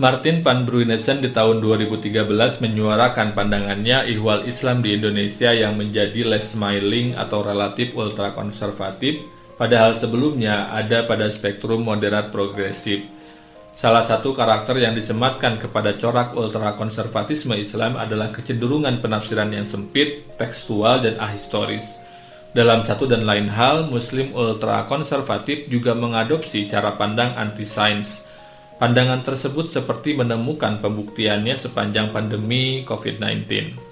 Martin van Brunesen di tahun 2013 menyuarakan pandangannya ihwal Islam di Indonesia yang menjadi less smiling atau relatif ultra konservatif, padahal sebelumnya ada pada spektrum moderat progresif. Salah satu karakter yang disematkan kepada corak ultra konservatisme Islam adalah kecenderungan penafsiran yang sempit, tekstual, dan ahistoris. Dalam satu dan lain hal, Muslim ultra konservatif juga mengadopsi cara pandang anti-sains, Pandangan tersebut seperti menemukan pembuktiannya sepanjang pandemi COVID-19.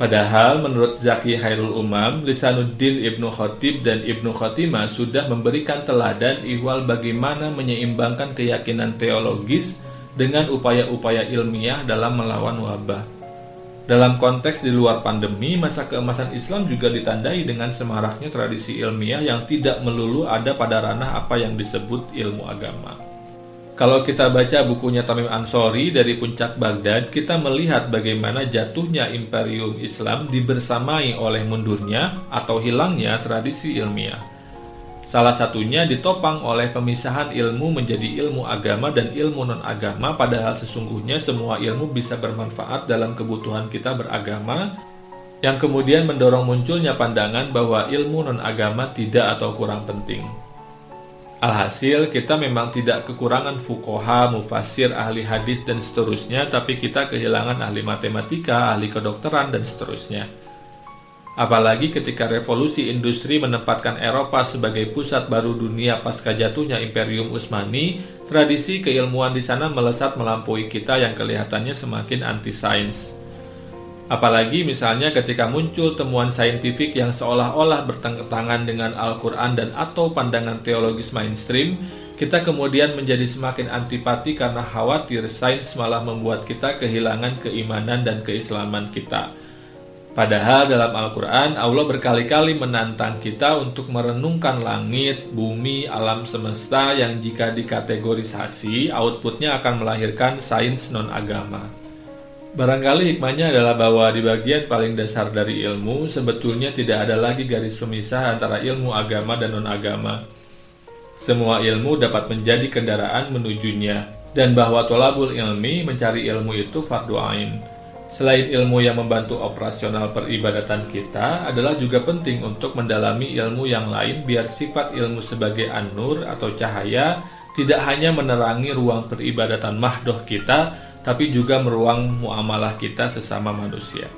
Padahal menurut Zaki Hairul Umam, Lisanuddin Ibnu Khotib dan Ibnu Khotimah sudah memberikan teladan ihwal bagaimana menyeimbangkan keyakinan teologis dengan upaya-upaya ilmiah dalam melawan wabah. Dalam konteks di luar pandemi, masa keemasan Islam juga ditandai dengan semaraknya tradisi ilmiah yang tidak melulu ada pada ranah apa yang disebut ilmu agama. Kalau kita baca bukunya Tamim Ansori dari puncak Baghdad, kita melihat bagaimana jatuhnya imperium Islam dibersamai oleh mundurnya atau hilangnya tradisi ilmiah. Salah satunya ditopang oleh pemisahan ilmu menjadi ilmu agama dan ilmu non-agama padahal sesungguhnya semua ilmu bisa bermanfaat dalam kebutuhan kita beragama yang kemudian mendorong munculnya pandangan bahwa ilmu non-agama tidak atau kurang penting. Alhasil, kita memang tidak kekurangan fukoha, mufasir, ahli hadis, dan seterusnya, tapi kita kehilangan ahli matematika, ahli kedokteran, dan seterusnya. Apalagi ketika revolusi industri menempatkan Eropa sebagai pusat baru dunia pasca jatuhnya Imperium Utsmani, tradisi keilmuan di sana melesat melampaui kita yang kelihatannya semakin anti-sains. Apalagi misalnya ketika muncul temuan saintifik yang seolah-olah bertentangan dengan Al-Quran dan atau pandangan teologis mainstream, kita kemudian menjadi semakin antipati karena khawatir sains malah membuat kita kehilangan keimanan dan keislaman kita. Padahal dalam Al-Quran, Allah berkali-kali menantang kita untuk merenungkan langit, bumi, alam semesta yang jika dikategorisasi, outputnya akan melahirkan sains non-agama. Barangkali hikmahnya adalah bahwa di bagian paling dasar dari ilmu sebetulnya tidak ada lagi garis pemisah antara ilmu agama dan non-agama. Semua ilmu dapat menjadi kendaraan menujunya dan bahwa tolabul ilmi mencari ilmu itu fardu ain. Selain ilmu yang membantu operasional peribadatan kita adalah juga penting untuk mendalami ilmu yang lain biar sifat ilmu sebagai an-nur atau cahaya tidak hanya menerangi ruang peribadatan mahdoh kita tapi juga meruang muamalah kita sesama manusia.